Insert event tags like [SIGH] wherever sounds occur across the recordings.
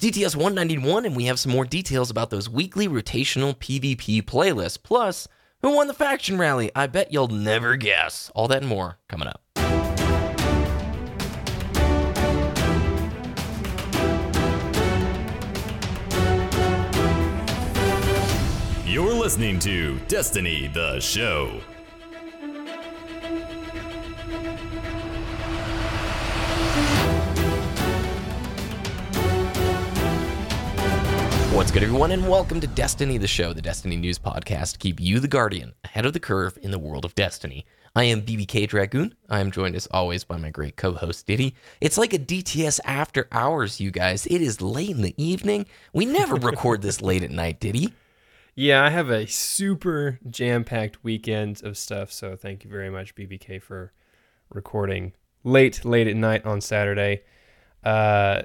It's DTS 191, and we have some more details about those weekly rotational PvP playlists. Plus, who won the faction rally? I bet you'll never guess. All that and more coming up. You're listening to Destiny the Show. What's good, everyone, and welcome to Destiny the Show, the Destiny News podcast to keep you, the Guardian, ahead of the curve in the world of Destiny. I am BBK Dragoon. I am joined, as always, by my great co host, Diddy. It's like a DTS after hours, you guys. It is late in the evening. We never [LAUGHS] record this late at night, Diddy. Yeah, I have a super jam packed weekend of stuff. So thank you very much, BBK, for recording late, late at night on Saturday. Uh,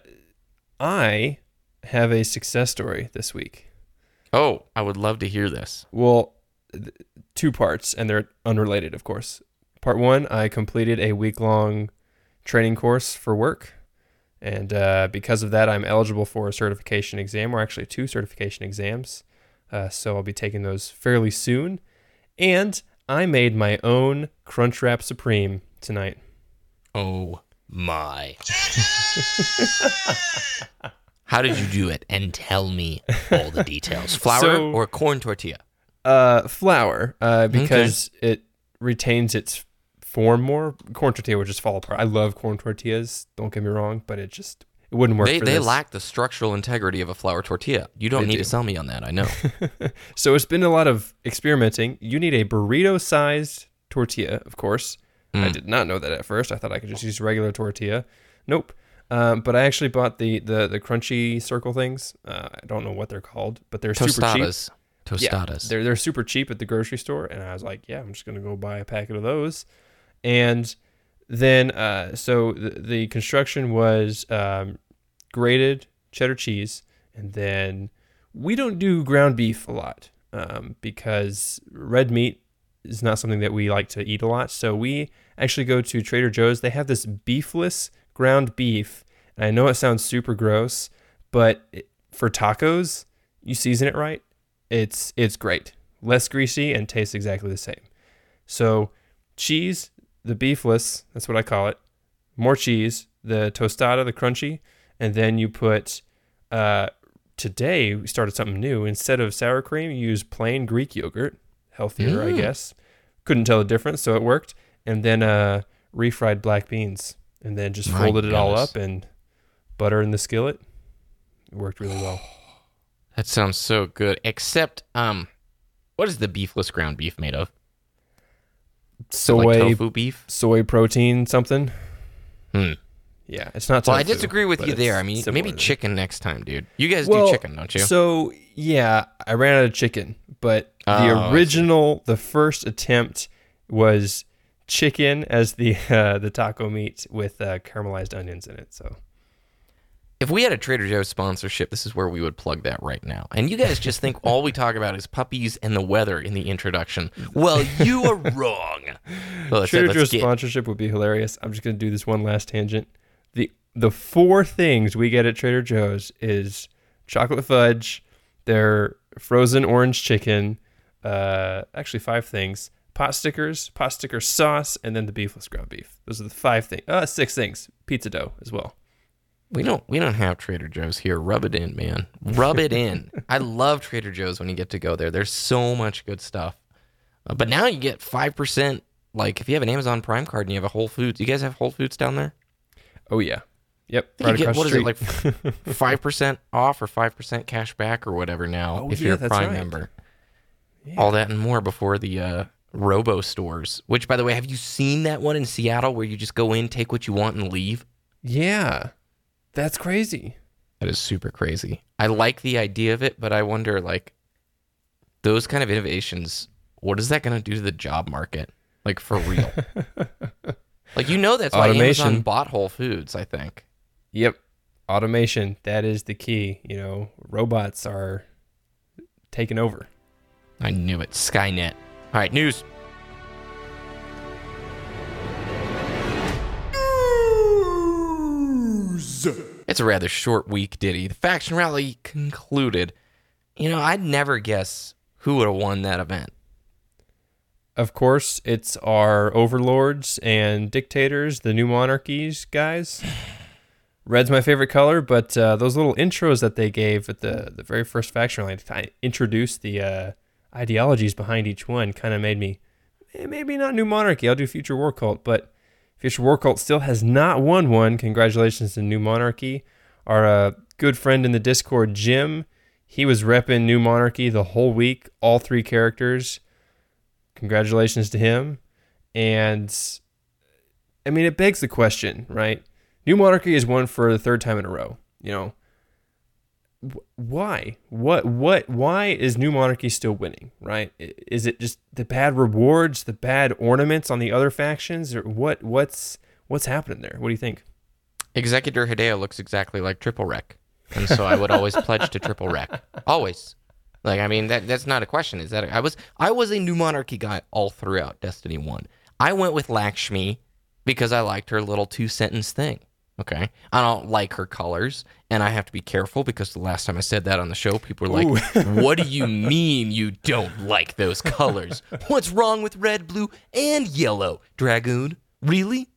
I have a success story this week. Oh, I would love to hear this. Well, th- two parts, and they're unrelated, of course. Part one, I completed a week long training course for work. And uh, because of that, I'm eligible for a certification exam, or actually two certification exams. Uh, so I'll be taking those fairly soon. And I made my own Crunchwrap Supreme tonight. Oh my. [LAUGHS] [LAUGHS] How did you do it? And tell me all the details. [LAUGHS] Flour So- or corn tortilla? Uh, flour, uh, because it retains its form more. Corn tortilla would just fall apart. I love corn tortillas. Don't get me wrong, but it just it wouldn't work They, they this. lack the structural integrity of a flour tortilla. You don't They need do. to sell me on that. I know. [LAUGHS] So it's been a lot of experimenting. You need a burrito-sized tortilla, of course. I Mm. did not know that at first. I thought I could just use regular tortilla. Nope. Um, but I actually bought the the the crunchy circle things. Uh, I don't know what they're called, but they're super cheap. Tostadas. Tostadas. They're they're super cheap at the grocery store, and I was like, yeah, I'm just gonna go buy a packet of those. And then, uh, so the, the construction was um, grated cheddar cheese, and then we don't do ground beef a lot um, because red meat is not something that we like to eat a lot. So we actually go to Trader Joe's. They have this beefless ground beef. And I know it sounds super gross, but it, for tacos, you season it right, it's it's great. Less greasy and tastes exactly the same. So cheese, the beefless, that's what I call it. More cheese, the tostada, the crunchy, and then you put. Uh, today we started something new. Instead of sour cream, you use plain Greek yogurt, healthier, I Mm. guess. Couldn't tell the difference, so it worked. And then uh, refried black beans, and then just My folded it all goodness. up and butter in the skillet. It worked really well. [GASPS] that sounds so good. Except, um, what is the beefless ground beef made of? Soy, like tofu beef? soy protein, something. Hmm. Yeah, it's not. Well, I tofu, disagree with but you there. I mean, similar maybe to- chicken next time, dude. You guys do chicken, don't you? So yeah, I ran out of chicken, but Oh, I the see. original, the first attempt was chicken as the uh, the taco meat with uh, caramelized onions in it. So if we had a Trader Joe's sponsorship, this is where we would plug that right now. And you guys just think all we talk about is puppies and the weather in the introduction. Well, you are wrong. Well, Trader Joe's get- sponsorship would be hilarious. I'm just gonna do this one last tangent. the The four things we get at Trader Joe's is chocolate fudge, their frozen orange chicken, uh, actually five things: pot stickers, pot sticker sauce, and then the beefless ground beef. Those are the five things. Uh, six things. Pizza dough as well. We don't we don't have Trader Joe's here. Rub it in, man. Rub it in. [LAUGHS] I love Trader Joe's when you get to go there. There's so much good stuff. Uh, but now you get five percent. Like if you have an Amazon Prime card and you have a Whole Foods, you guys have Whole Foods down there? Oh yeah, yep. Right get, what is it like [LAUGHS] five percent off or five percent cash back or whatever now Oh, if yeah, you're a Prime right. member. All that and more before the uh, Robo stores. Which, by the way, have you seen that one in Seattle where you just go in, take what you want, and leave? yeah, that's crazy. That is super crazy. I like the idea of it, but I wonder like those kind of innovations, what is that going to do to the job market? Like for real. [LAUGHS] like you know that's why Automation. Amazon bought Whole Foods, I think. Yep. Automation, that is the key. You know, robots are taking over. I knew it. Skynet. All right, news. It's a rather short week, Diddy. The faction rally concluded. You know, I'd never guess who would have won that event. Of course, it's our overlords and dictators, the new monarchies guys. Red's my favorite color, but uh, those little intros that they gave at the, the very first faction rally to introduce the uh, ideologies behind each one kind of made me eh, maybe not new monarchy. I'll do future war cult, but future war cult still has not won one. Congratulations to new monarchy. Our uh, good friend in the Discord, Jim, he was repping new monarchy the whole week, all three characters. Congratulations to him. And I mean, it begs the question, right? New Monarchy is won for the third time in a row. You know, why? What? What? Why is New Monarchy still winning? Right? Is it just the bad rewards, the bad ornaments on the other factions, or what? What's what's happening there? What do you think? Executor Hideo looks exactly like Triple Wreck, and so I would always pledge to Triple Wreck. Always. Like I mean that that's not a question. Is that I was I was a New Monarchy guy all throughout Destiny One. I went with Lakshmi because I liked her little two sentence thing. Okay. I don't like her colors, and I have to be careful because the last time I said that on the show, people were like, [LAUGHS] What do you mean you don't like those colors? What's wrong with red, blue, and yellow? Dragoon? Really?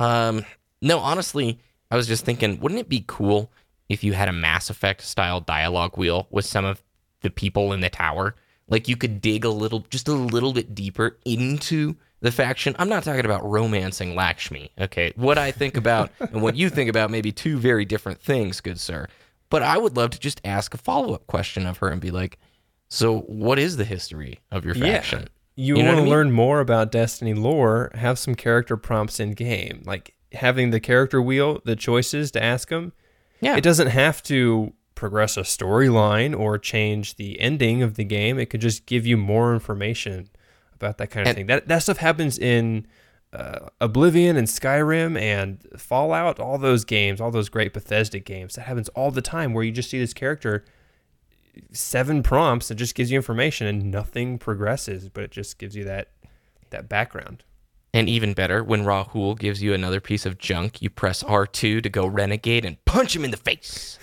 Um, no, honestly, I was just thinking, wouldn't it be cool if you had a Mass Effect style dialogue wheel with some of the people in the tower? Like you could dig a little, just a little bit deeper into the faction. I'm not talking about romancing Lakshmi. Okay, what I think about [LAUGHS] and what you think about may be two very different things, good sir. But I would love to just ask a follow up question of her and be like, "So, what is the history of your faction?" Yeah. You, you want to I mean? learn more about Destiny lore? Have some character prompts in game, like having the character wheel, the choices to ask them. Yeah, it doesn't have to progress a storyline or change the ending of the game. It could just give you more information about that kind of and, thing. That that stuff happens in uh, Oblivion and Skyrim and Fallout, all those games, all those great Bethesda games. That happens all the time where you just see this character seven prompts that just gives you information and nothing progresses, but it just gives you that that background. And even better, when Rahool gives you another piece of junk, you press R2 to go renegade and punch him in the face.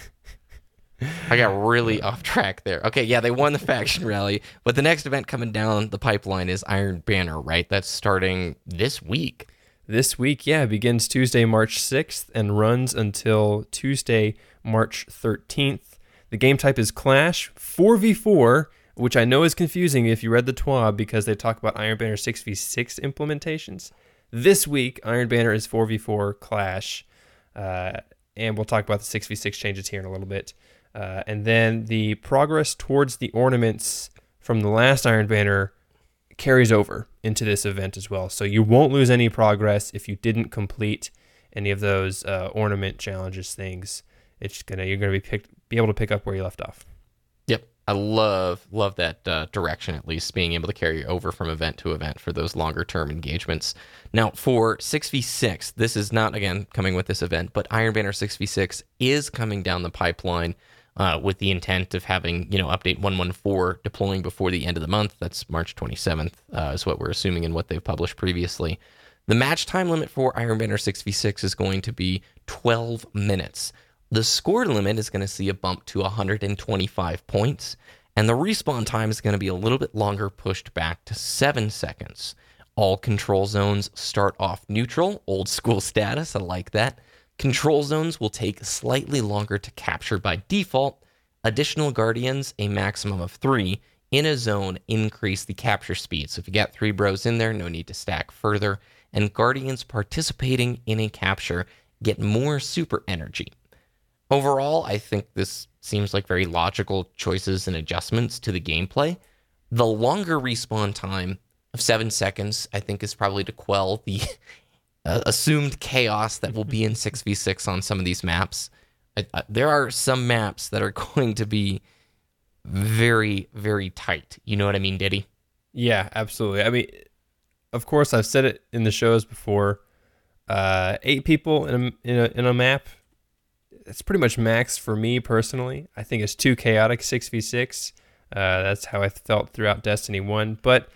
I got really off track there. Okay, yeah, they won the faction rally, but the next event coming down the pipeline is Iron Banner, right? That's starting this week. This week, yeah, begins Tuesday, March 6th and runs until Tuesday, March 13th. The game type is Clash 4v4, which I know is confusing if you read the TWAB because they talk about Iron Banner 6v6 implementations. This week, Iron Banner is 4v4 Clash, uh, and we'll talk about the 6v6 changes here in a little bit. Uh, and then the progress towards the ornaments from the last Iron Banner carries over into this event as well. So you won't lose any progress if you didn't complete any of those uh, ornament challenges things. It's gonna you're gonna be picked be able to pick up where you left off. Yep, I love love that uh, direction at least being able to carry over from event to event for those longer term engagements. Now for six v six, this is not again coming with this event, but Iron Banner six v six is coming down the pipeline uh, with the intent of having you know update 114 deploying before the end of the month. That's March 27th, uh, is what we're assuming and what they've published previously. The match time limit for Iron Banner 6v6 is going to be 12 minutes. The score limit is going to see a bump to 125 points, and the respawn time is going to be a little bit longer, pushed back to 7 seconds. All control zones start off neutral, old school [LAUGHS] status, I like that. Control zones will take slightly longer to capture by default. Additional guardians, a maximum of three, in a zone increase the capture speed. So if you got three bros in there, no need to stack further. And guardians participating in a capture get more super energy. Overall, I think this seems like very logical choices and adjustments to the gameplay. The longer respawn time of seven seconds, I think, is probably to quell the uh, assumed chaos that will be in 6v6 on some of these maps. I, I, there are some maps that are [LAUGHS] going to be very, very tight. You know what I mean, Diddy? Yeah, absolutely. I mean, of course, I've said it in the shows before. Uh, eight people in a, in a, in a map, it's pretty much max for me personally. I think it's too chaotic 6v6. Uh, that's how I felt throughout Destiny 1. But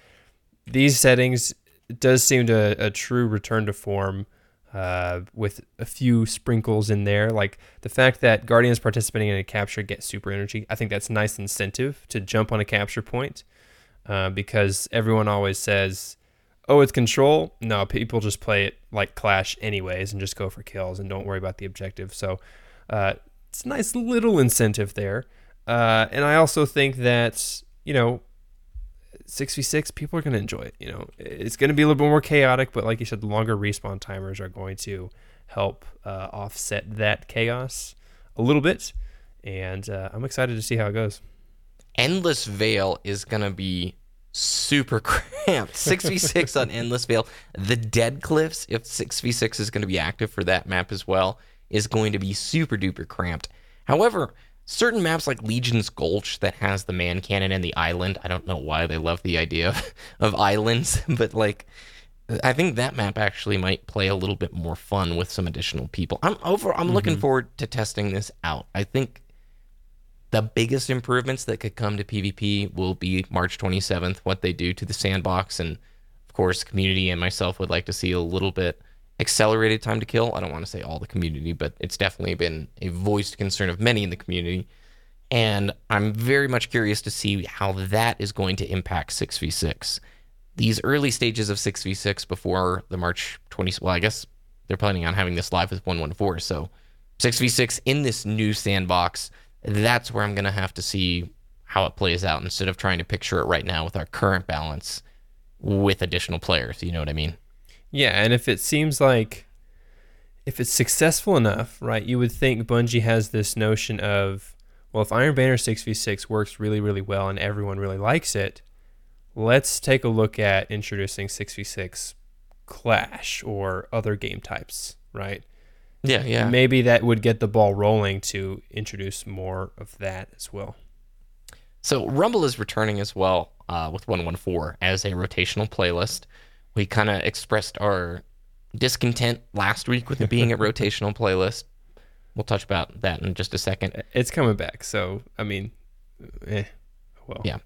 these settings it does seem to a true return to form. uh, with a few sprinkles in there. Like the fact that Guardians participating in a capture get super energy. I think that's nice incentive to jump on a capture point uh, because everyone always says, oh, it's control. No, people just play it like Clash anyways and just go for kills and don't worry about the objective. So uh, it's a nice little incentive there. Uh, and I also think that, you know, 6v6, people are going to enjoy it. You know, it's going to be a little bit more chaotic, but like you said, the longer respawn timers are going to help uh, offset that chaos a little bit. And uh, I'm excited to see how it goes. Endless Vale is going to be super [LAUGHS] cramped. 6v6 [LAUGHS] on Endless Vale. The Dead Cliffs, if 6v6 is going to be active for that map as well, is going to be super duper cramped. However, certain maps like Legion's Gulch that has the man cannon and the island, I don't know why they love the idea of, [LAUGHS] of islands, [LAUGHS] but like I think that map actually might play a little bit more fun with some additional people. I'm over I'm mm-hmm. looking forward to testing this out. I think the biggest improvements that could come to PvP will be March 27th, what they do to the sandbox. And of course, community and myself would like to see a little bit accelerated time to kill. I don't want to say all the community, but it's definitely been a voiced concern of many in the community. And I'm very much curious to see how that is going to impact 6v6. These early stages of 6v6 before the March 20, well, I guess they're planning on having this live with 114. So 6v6 in this new sandbox that's where I'm going to have to see how it plays out instead of trying to picture it right now with our current balance with additional players. You know what I mean? Yeah, and if it seems like if it's successful enough, right, you would think Bungie has this notion of, well, if Iron Banner 6v6 works really, really well and everyone really likes it, let's take a look at introducing 6v6 Clash or other game types, right? Yeah, yeah. Maybe that would get the ball rolling to introduce more of that as well. So Rumble is returning as well uh, with 114 as a rotational playlist. We kind of expressed our discontent last week with it being a [LAUGHS] rotational playlist. We'll touch about that in just a second. It's coming back, so I mean, eh, well, yeah.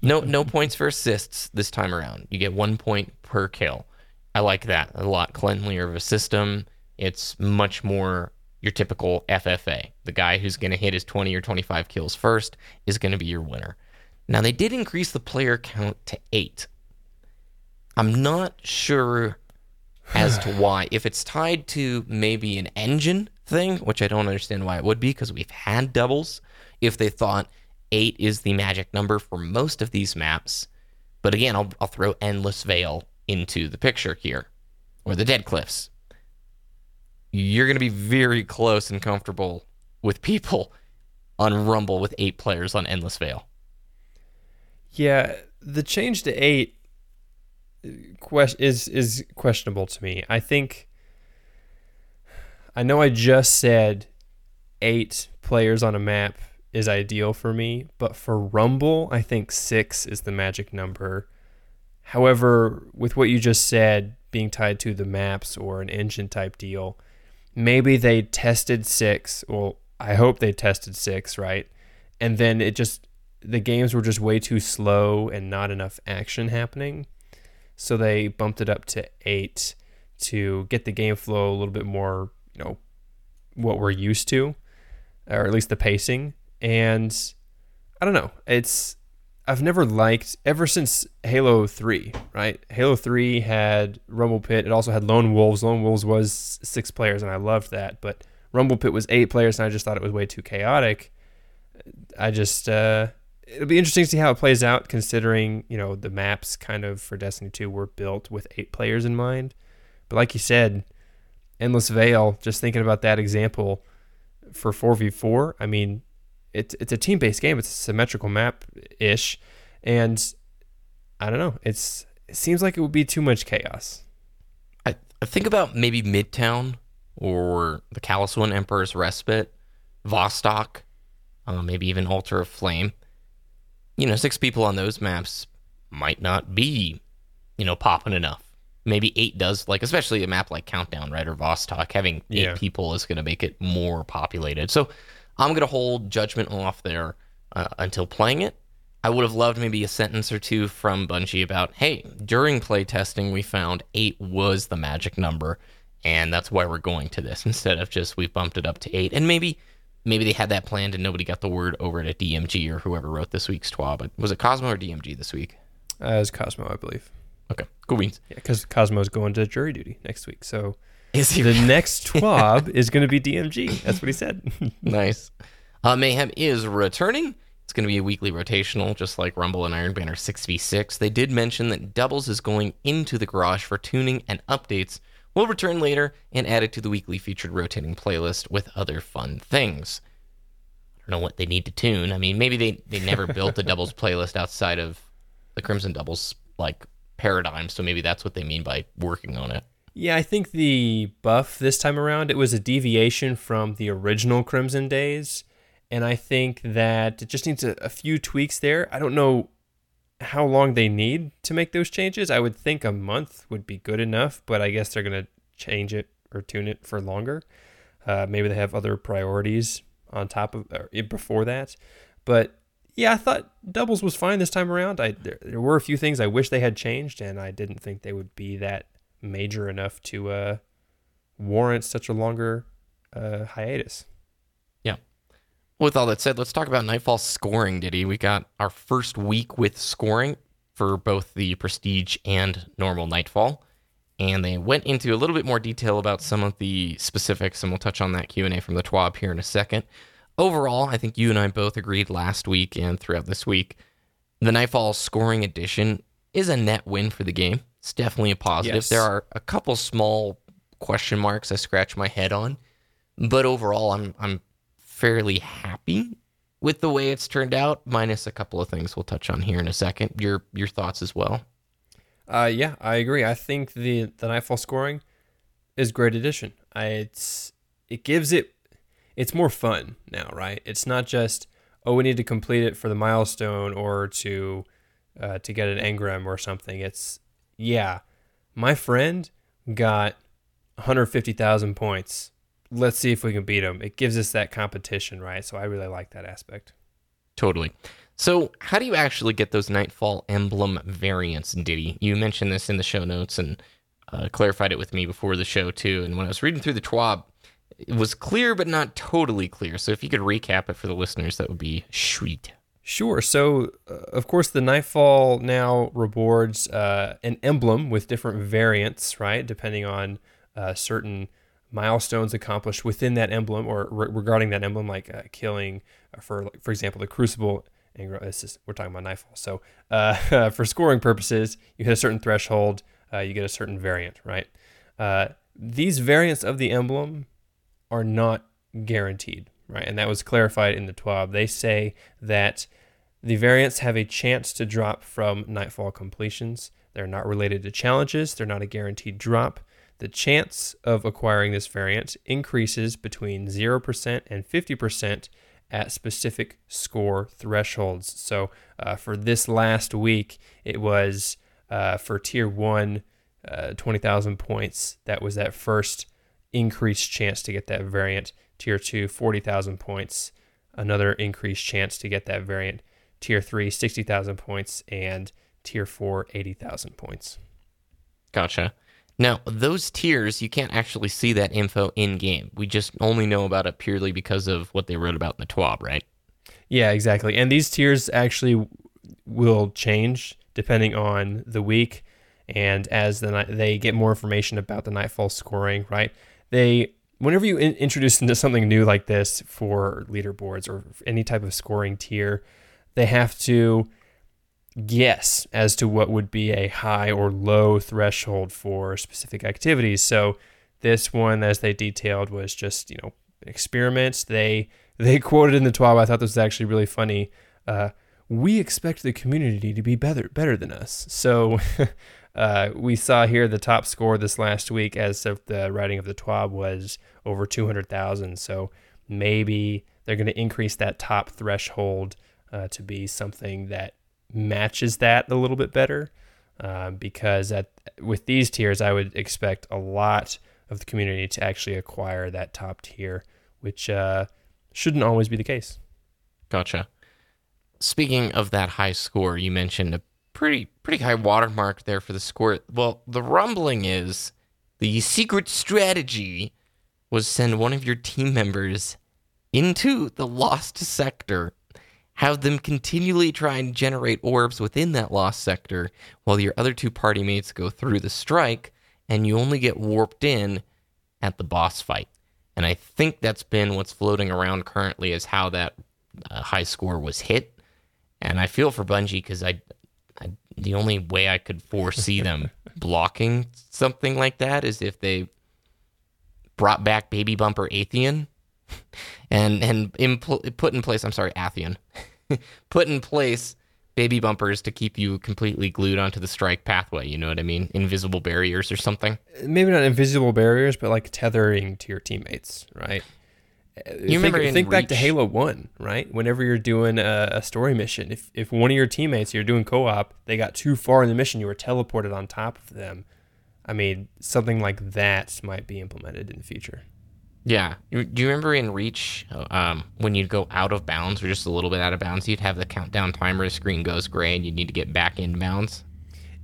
No, no points for assists this time around. You get one point per kill. I like that a lot cleanlier of a system. It's much more your typical FFA. The guy who's going to hit his 20 or 25 kills first is going to be your winner. Now, they did increase the player count to eight. I'm not sure as to [SIGHS] why. If it's tied to maybe an engine thing, which I don't understand why it would be because we've had doubles, if they thought eight is the magic number for most of these maps. But again, I'll, I'll throw Endless Vale into the picture here, or the Dead Cliffs you're going to be very close and comfortable with people on Rumble with eight players on Endless Vale. Yeah, the change to eight is is questionable to me. I think I know I just said eight players on a map is ideal for me, but for Rumble, I think six is the magic number. However, with what you just said being tied to the maps or an engine type deal, maybe they tested six. Well, I hope they tested six, right? And then it just the games were just way too slow and not enough action happening. So they bumped it up to eight to get the game flow a little bit more, you know, what we're used to, or at least the pacing. And I don't know. It's I've never liked ever since Halo 3, right? Halo 3 had Rumble Pit. It also had Lone Wolves. Lone Wolves was six players, and I loved that. But Rumble Pit was eight players, and I just thought it was way too chaotic. I just, uh, it'll be interesting to see how it plays out, considering, you know, the maps kind of for Destiny 2 were built with eight players in mind. But like you said, Endless Vale, just thinking about that example for 4v4, I mean, it's it's a team based game. It's a symmetrical map ish, and I don't know. It's it seems like it would be too much chaos. I, I think about maybe Midtown or the Calus One Emperor's Respite, Vostok, uh, maybe even Altar of Flame. You know, six people on those maps might not be, you know, popping enough. Maybe eight does, like especially a map like Countdown, right, or Vostok. Having eight yeah. people is going to make it more populated. So I'm going to hold judgment off there uh, until playing it. I would have loved maybe a sentence or two from Bungie about, hey, during playtesting, we found eight was the magic number. and that's why we're going to this [LAUGHS] instead of just we've bumped it up to eight. And maybe maybe they had that planned and nobody got the word over at DMG or whoever wrote this week's TWA. But was it Cozmo or DMG this week? Uh, as Cozmo, I believe. Okay, cool beans. Yeah, because Cozmo's going to jury duty next week. So Is he the next [LAUGHS] TWAB is going to be DMG. That's what he said. [LAUGHS] nice? Uh, Mayhem is returning. It's going to be a weekly rotational, just like Rumble and Iron Banner 6v6. They did mention that Doubles is going into the garage for tuning and updates. We'll return later and add it to the weekly featured rotating playlist with other fun things. I don't know what they need to tune. I mean, maybe they, they never built a [LAUGHS] Doubles playlist outside of the Crimson Doubles like paradigm, so maybe that's what they mean by working on it. yeah, I think the buff this time around it was a deviation from the original Crimson days, and I think that it just needs a, a few tweaks there. I don't know how long they need to make those changes. I would think a month would be good enough, but I guess they're gonna change it or tune it for longer. Uh, maybe they have other priorities on top of or before that, but yeah, I thought doubles was fine this time around. I there, there were a few things I wish they had changed, and I didn't think they would be that major enough to uh, warrant such a longer uh, hiatus. With all that said, let's talk about Nightfall scoring, Diddy. We got our first week with scoring for both the Prestige and normal Nightfall. And they went into a little bit more detail about some of the specifics, and we'll touch on that Q&A from the TWAB here in a second. Overall, I think you and I both agreed last week and throughout this week, the Nightfall scoring edition is a net win for the game. It's definitely a positive. Yes. There are a couple small question marks I scratch my head on, but overall, I'm I'm fairly happy with the way it's turned out, minus a couple of things we'll touch on here in a second. Your your thoughts as well. Uh, yeah, I agree. I think the the Nightfall scoring is great addition. I, it's it gives it it's more fun now, right? It's not just oh we need to complete it for the milestone or to uh, to get an engram or something. It's yeah, my friend got 150,000 points. Let's see if we can beat them. It gives us that competition, right? So I really like that aspect. Totally. So, how do you actually get those Nightfall emblem variants, Diddy? You mentioned this in the show notes and uh, clarified it with me before the show, too. And when I was reading through the TWAB, it was clear, but not totally clear. So, if you could recap it for the listeners, that would be sweet. Sure. So, uh, of course, the Nightfall now rewards uh, an emblem with different variants, right? Depending on uh, certain milestones accomplished within that emblem or re- regarding that emblem, like uh, killing, uh, for for example, the Crucible. engra- This is we're talking about Nightfall. So, uh, [LAUGHS] for scoring purposes, you hit a certain threshold, uh, you get a certain variant, right? Uh, these variants of the emblem are not guaranteed, right? And that was clarified in the TWAB. They say that the variants have a chance to drop from Nightfall completions. They're not related to challenges, they're not a guaranteed drop. The chance of acquiring this variant increases between 0% and 50% at specific score thresholds. So, uh, for this last week, it was uh, for tier one, uh, 20,000 points. That was that first increased chance to get that variant. Tier 2, 40,000 points. Another increased chance to get that variant. Tier 3, 60,000 points. And Tier 4, 80,000 points. Gotcha. Now, those tiers, you can't actually see that info in game. We just only know about it purely because of what they wrote about in the TWAB, right? Yeah, exactly. And these tiers actually will change depending on the week and as the they get more information about the nightfall scoring, right? They whenever you in, introduce into something new like this for leaderboards or any type of scoring tier, they have to guess as to what would be a high or low threshold for specific activities. So this one, as they detailed, was just you know experiments. They [LAUGHS] they quoted in the TWAB. I thought this was actually really funny. Uh, we expect the community to be better better than us. So [LAUGHS] uh, we saw here the top score this last week as of the writing of the TWAB was over 200,000. So maybe they're going to increase that top threshold uh, to be something that matches that a little bit better. Uh, because at with these tiers, I would expect a lot of the community to actually acquire that top tier, which uh, shouldn't always be the case. Gotcha. Speaking of that high score, you mentioned a pretty pretty high watermark there for the score. Well, the rumbling is The secret strategy was send one of your team members into the lost sector, have them continually try and generate orbs within that lost sector while your other two party mates go through the strike, and you only get warped in at the boss fight. And I think that's been what's floating around currently is how that uh, high score was hit. And I feel for Bungie because I, I, the only way I could foresee them [LAUGHS] blocking something like that is if they brought back Baby Bumper Atheon and and impl- put in place. I'm sorry, Atheon, [LAUGHS] put in place baby bumpers to keep you completely glued onto the strike pathway. You know what I mean? Invisible barriers or something. Maybe not invisible barriers, but like tethering to your teammates, right? You think, remember think back to Halo One, right? Whenever you're doing a, a story mission, if if one of your teammates you're doing co-op, they got too far in the mission, you were teleported on top of them. I mean, something like that might be implemented in the future. Yeah. Do you remember in Reach, um, when you'd go out of bounds or just a little bit out of bounds, you'd have the countdown timer, the screen goes gray, and you need to get back in bounds?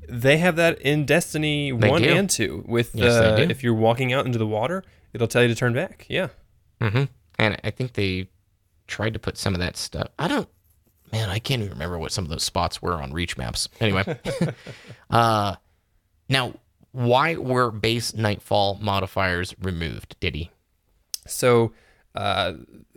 They have that in Destiny They One do. and Two. With Yes, they uh, if you're walking out into the water, it'll tell you to turn back. Yeah. hmm And I think they tried to put some of that stuff. I don't, man, I can't even remember what some of those spots were on Reach maps. Anyway, [LAUGHS] uh, now why were base Nightfall modifiers removed? Diddy? So uh,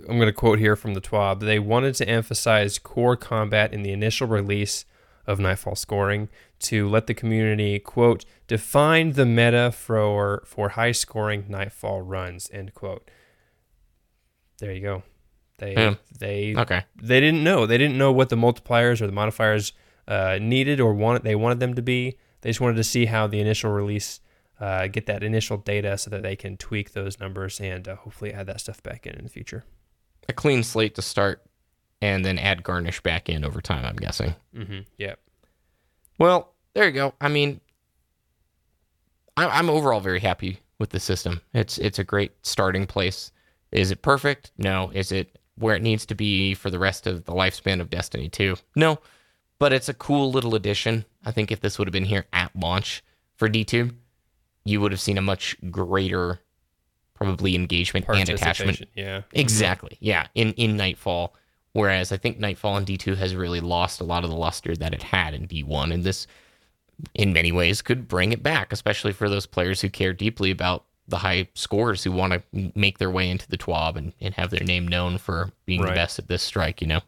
I'm going to quote here from the TWAB. They wanted to emphasize core combat in the initial release of Nightfall scoring to let the community, quote, define the meta for, for high scoring Nightfall runs, end quote. There you go. They, Yeah. they, Okay. they didn't know. They didn't know what the multipliers or the modifiers uh, needed or wanted. They wanted them to be. They just wanted to see how the initial release uh, get that initial data so that they can tweak those numbers and uh, hopefully add that stuff back in in the future. A clean slate to start, and then add garnish back in over time. I'm guessing. Mm-hmm. Yeah. Well, there you go. I mean, I'm overall very happy with the system. It's it's a great starting place. Is it perfect? No. Is it where it needs to be for the rest of the lifespan of Destiny 2? No. But it's a cool little addition. I think if this would have been here at launch for D2, you would have seen a much greater probably engagement and attachment Yeah. Exactly. Yeah. In in Nightfall. Whereas I think Nightfall in D2 has really lost a lot of the luster that it had in D1. And this, in many ways, could bring it back, especially for those players who care deeply about the high scores who want to make their way into the TWAB and, and have their name known for being Right. the best at this strike, you know?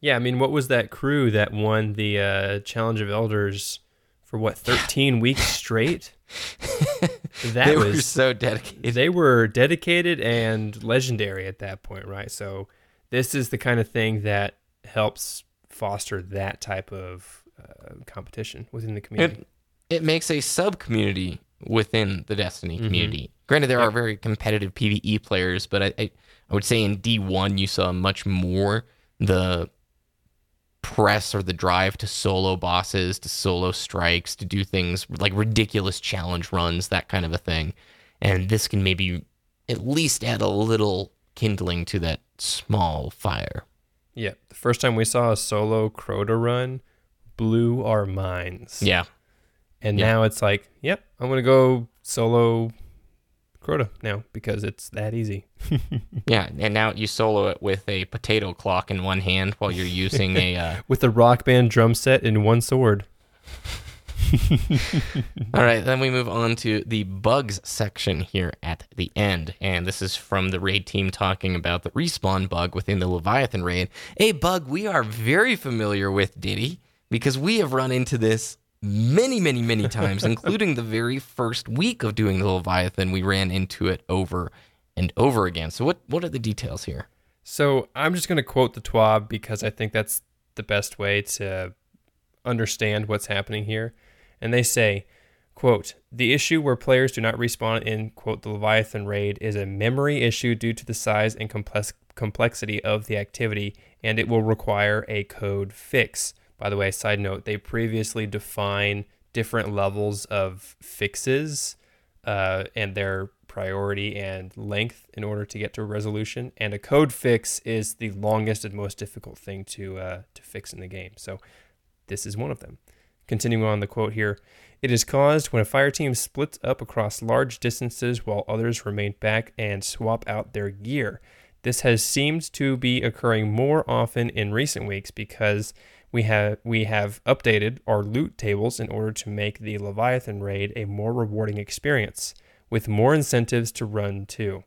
Yeah. I mean, what was that crew that won the uh, Challenge of Elders for what, 13 weeks straight? [LAUGHS] That they was were so dedicated. they were dedicated and legendary at that point, right? So this is the kind of thing that helps foster that type of uh, competition within the community. It, it makes a sub community within the Destiny community. Granted, there are very competitive PVE players, but I, I, I would say in D1 you saw much more the press or the drive to solo bosses, to solo strikes, to do things like ridiculous challenge runs, that kind of a thing. And this can maybe at least add a little kindling to that small fire. yeah, the first time we saw a solo Crota run blew our minds. Yeah. and yeah. now it's like, yep, I'm gonna go solo Crota now because it's that easy. [LAUGHS] Yeah, and now you solo it with a potato clock in one hand while you're using a uh, [LAUGHS] With the rock band drum set and one sword. [LAUGHS] All right, then we move on to the bugs section here at the end. And this is from the raid team talking about the respawn bug within the Leviathan raid. A bug we are very familiar with, Diddy, because we have run into this many, many, many [LAUGHS] times, including the very first week of doing the Leviathan. We ran into it over and over again. So, what, what are the details here? So I'm just going to quote the TWAB because I think that's the best way to understand what's happening here. And they say, quote, the issue where players do not respawn in, quote, the Leviathan raid is a memory issue due to the size and complex- complexity of the activity, and it will require a code fix. By the way, side note, they previously define different levels of fixes uh, and their priority and length in order to get to a resolution. And a code fix is the longest and most difficult thing to uh, to fix in the game. So this is one of them. continuing on the quote here, it is caused when a fire team splits up across large distances while others remain back and swap out their gear. This has seemed to be occurring more often in recent weeks because we have we have updated our loot tables in order to make the Leviathan raid a more rewarding experience with more incentives to run too.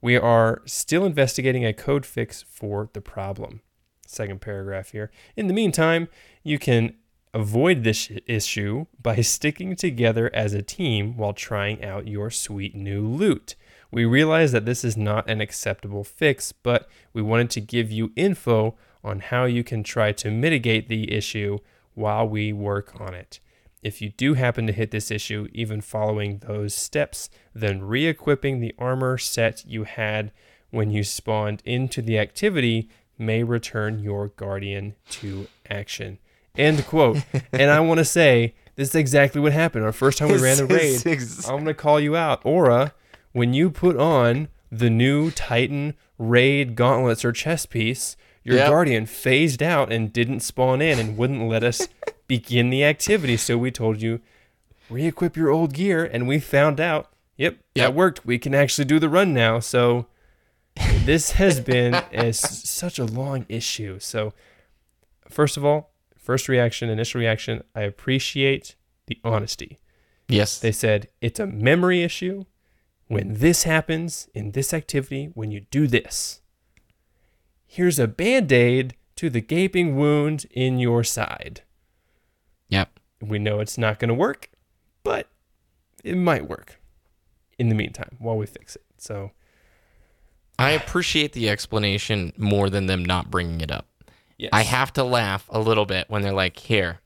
We are still investigating a code fix for the problem. Second paragraph here. In the meantime, you can avoid this issue by [LAUGHS] sticking together as a team while trying out your sweet new loot. We realize that this is not an acceptable fix, but we wanted to give you info on how you can try to mitigate the issue while we work on it. If you do happen to hit this issue, even following those steps, then re equipping the armor set you had when you spawned into the activity may return your guardian to action. End quote. [LAUGHS] and I want to say this is exactly what happened. Our first time we ran the raid, I'm going to call you out. Aura, when you put on the new Titan raid gauntlets or chest piece, your Yep. guardian phased out and didn't spawn in and wouldn't let us [LAUGHS] begin the activity. So we told you, re-equip your old gear, and we found out, yep, Yep. that worked. We can actually do the run now. So [LAUGHS] this has been a, such a long issue. So first of all, first reaction, initial reaction, I appreciate the honesty. Yes. They said it's a memory issue. When this happens in this activity, when you do this, here's a band aid to the gaping wound in your side. Yep. We know it's not going to work, but it might work in the meantime while we fix it. So, I appreciate the explanation more than them not bringing it up. yes. I have to laugh a little bit when they're like, here,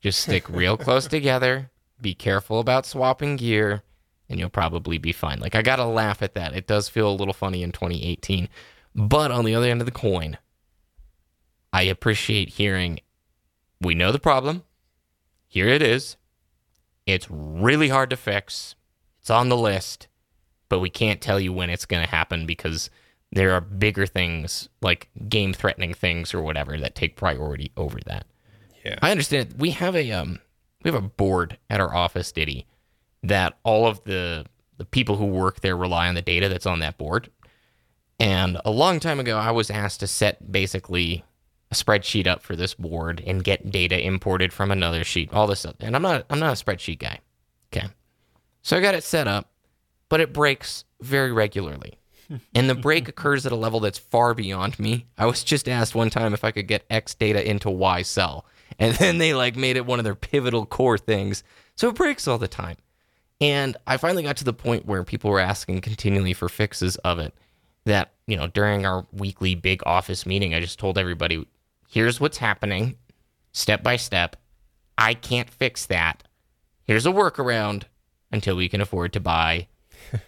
just stick real close [LAUGHS] together, be careful about swapping gear, and you'll probably be fine. Like, I got to laugh at that. It does feel a little funny in 2018. But on the other end of the coin, I appreciate hearing we know the problem. Here it is. It's really hard to fix. It's on the list, but we can't tell you when it's going to happen because there are bigger things like game threatening things or whatever that take priority over that. Yeah. I understand. We have a um we have a board at our office, Diddy, that all of the the people who work there rely on the data that's on that board. And a long time ago, I was asked to set basically a spreadsheet up for this board and get data imported from another sheet, all this stuff. And I'm not I'm not a spreadsheet guy. Okay. So I got it set up, but it breaks very regularly. [LAUGHS] and the break occurs at a level that's far beyond me. I was just asked one time if I could get X data into Y cell. And [LAUGHS] then they like made it one of their pivotal core things. So it breaks all the time. And I finally got to the point where people were asking continually for fixes of it. That, you know, during our weekly big office meeting, I just told everybody, here's what's happening, step by step. I can't fix that. Here's a workaround until we can afford to buy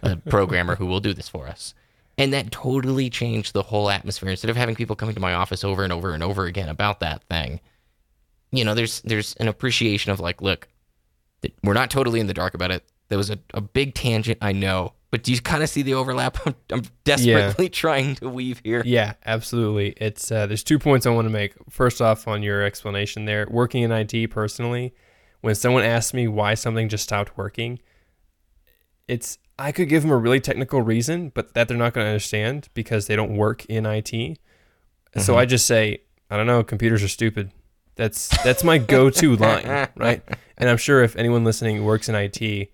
a [LAUGHS] programmer who will do this for us. And that totally changed the whole atmosphere. Instead of having people coming to my office over and over and over again about that thing, you know, there's there's an appreciation of like, look, we're not totally in the dark about it. There was a, a big tangent, I know, but do you kind of see the overlap [LAUGHS] I'm, I'm desperately trying to weave here? Yeah, absolutely. It's uh, there's two points I want to make. First off, on your explanation there, working in IT personally, when someone asks me why something just stopped working, it's I could give them a really technical reason, but that they're not going to understand because they don't work in IT. So I just say, I don't know, computers are stupid. That's that's my go-to [LAUGHS] line, right? And I'm sure if anyone listening works in IT,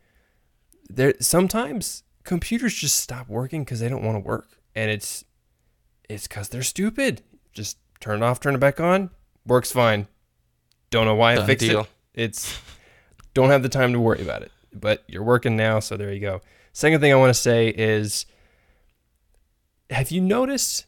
there sometimes computers just stop working because they don't want to work, and it's it's because they're stupid. Just turn it off, turn it back on, works fine. Don't know why I fixed deal. it. It's don't have the time to worry about it. But you're working now, so there you go. Second thing I want to say is have you noticed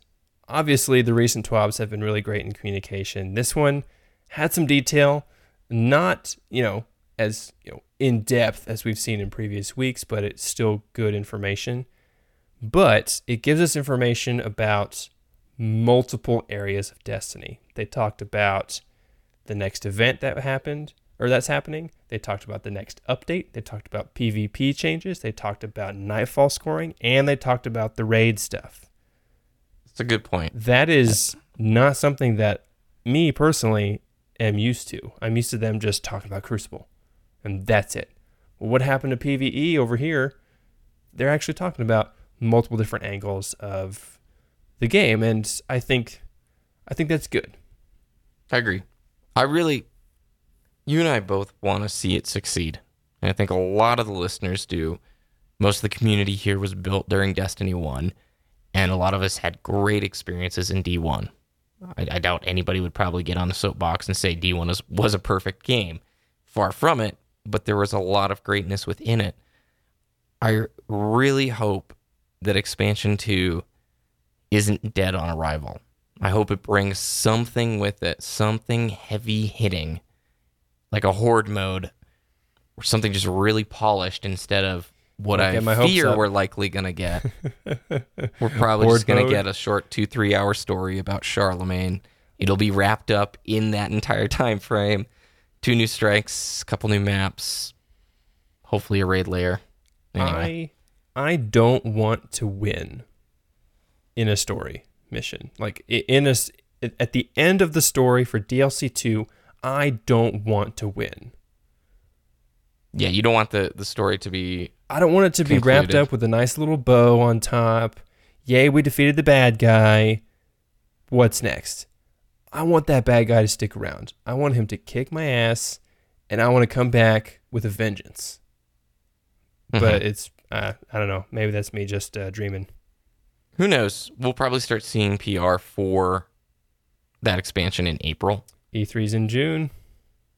obviously the recent twabs have been really great in communication. This one had some detail, not, you know, as, you know, in depth as we've seen in previous weeks, but it's still good information. But it gives us information about multiple areas of Destiny. They talked about the next event that happened or that's happening. They talked about the next update. They talked about PvP changes. They talked about Nightfall scoring, and they talked about the raid stuff. That's a good point. That is not something that me personally am used to. I'm used to them just talking about Crucible, and that's it. Well, what happened to PVE over here? They're actually talking about multiple different angles of the game, and I think, I think that's good. I agree. I really, you and I both want to see it succeed. And I think a lot of the listeners do. Most of the community here was built during Destiny 1, and a lot of us had great experiences in D1. I, I doubt anybody would probably get on the soapbox and say D1 was, was a perfect game. Far from it, but there was a lot of greatness within it. I really hope that expansion 2 isn't dead on arrival. I hope it brings something with it, something heavy hitting, like a horde mode, or something just really polished instead of what I get my hopes fear we're likely gonna get. [LAUGHS] we're probably Horde just gonna mode. get a short two three hour story about Charlemagne. It'll be wrapped up in that entire time frame. Two new strikes, a couple new maps, hopefully a raid lair. Anyway, I I don't want to win in a story mission. Like in a at the end of the story for DLC 2, I don't want to win. yeah, you don't want the the story to be I don't want it to be wrapped up with a nice little bow on top. Yay, we defeated the bad guy. What's next? I want that bad guy to stick around. I want him to kick my ass and I want to come back with a vengeance. But it's uh, I don't know. Maybe that's me just uh, dreaming. Who knows? We'll probably start seeing PR for that expansion in April. E3's in June.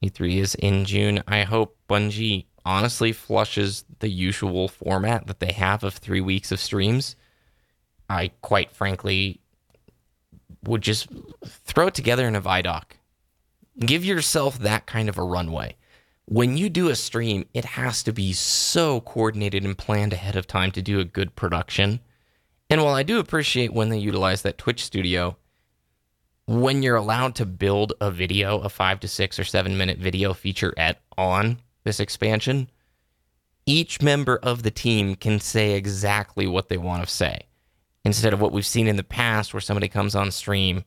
E3 is in June. I hope Bungie honestly flushes the usual format that they have of three weeks of streams. I quite frankly would just throw it together in a Vidoc. Give yourself that kind of a runway. When you do a stream, it has to be so coordinated and planned ahead of time to do a good production. And while I do appreciate when they utilize that Twitch studio, when you're allowed to build a video, a five to six or seven minute video featurette on this expansion, each member of the team can say exactly what they want to say. Instead of what we've seen in the past where somebody comes on stream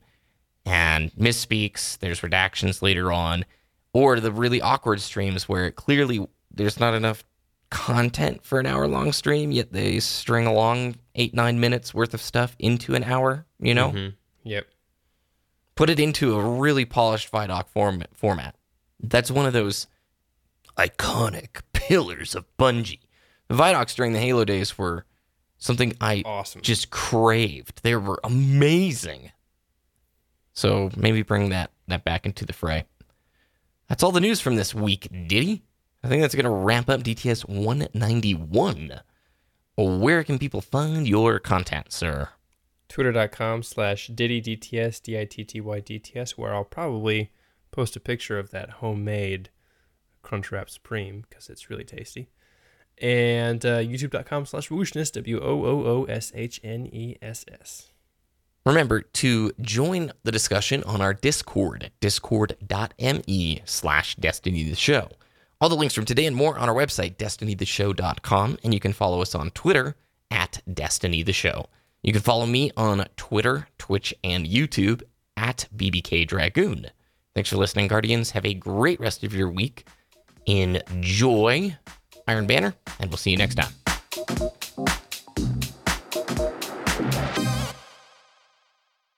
and misspeaks, there's redactions later on, or the really awkward streams where clearly there's not enough content for an hour long stream, yet they string along eight, nine minutes worth of stuff into an hour, you know? Mm-hmm. Yep. put it into a really polished Vidoc form- format. That's one of those iconic pillars of Bungie. The Vidocs during the Halo days were something I Awesome. just craved. They were amazing. So maybe bring that that back into the fray. That's all the news from this week, Diddy. I think that's going to wrap up DTS 191. Where can people find your content, sir? Twitter.com slash Diddy DTS, D I T T Y DTS, where I'll probably post a picture of that homemade Crunchwrap Supreme because it's really tasty. And uh, YouTube.com slash Wooshness, W O O O S H N E S S. Remember to join the discussion on our Discord, discord.me slash Destiny the Show. All the links from today and more on our website, destinytheshow.com, and you can follow us on Twitter at Destiny the Show. You can follow me on Twitter, Twitch, and YouTube at BBK Dragoon. Thanks for listening, Guardians. Have a great rest of your week. Enjoy Iron Banner, and we'll see you next time.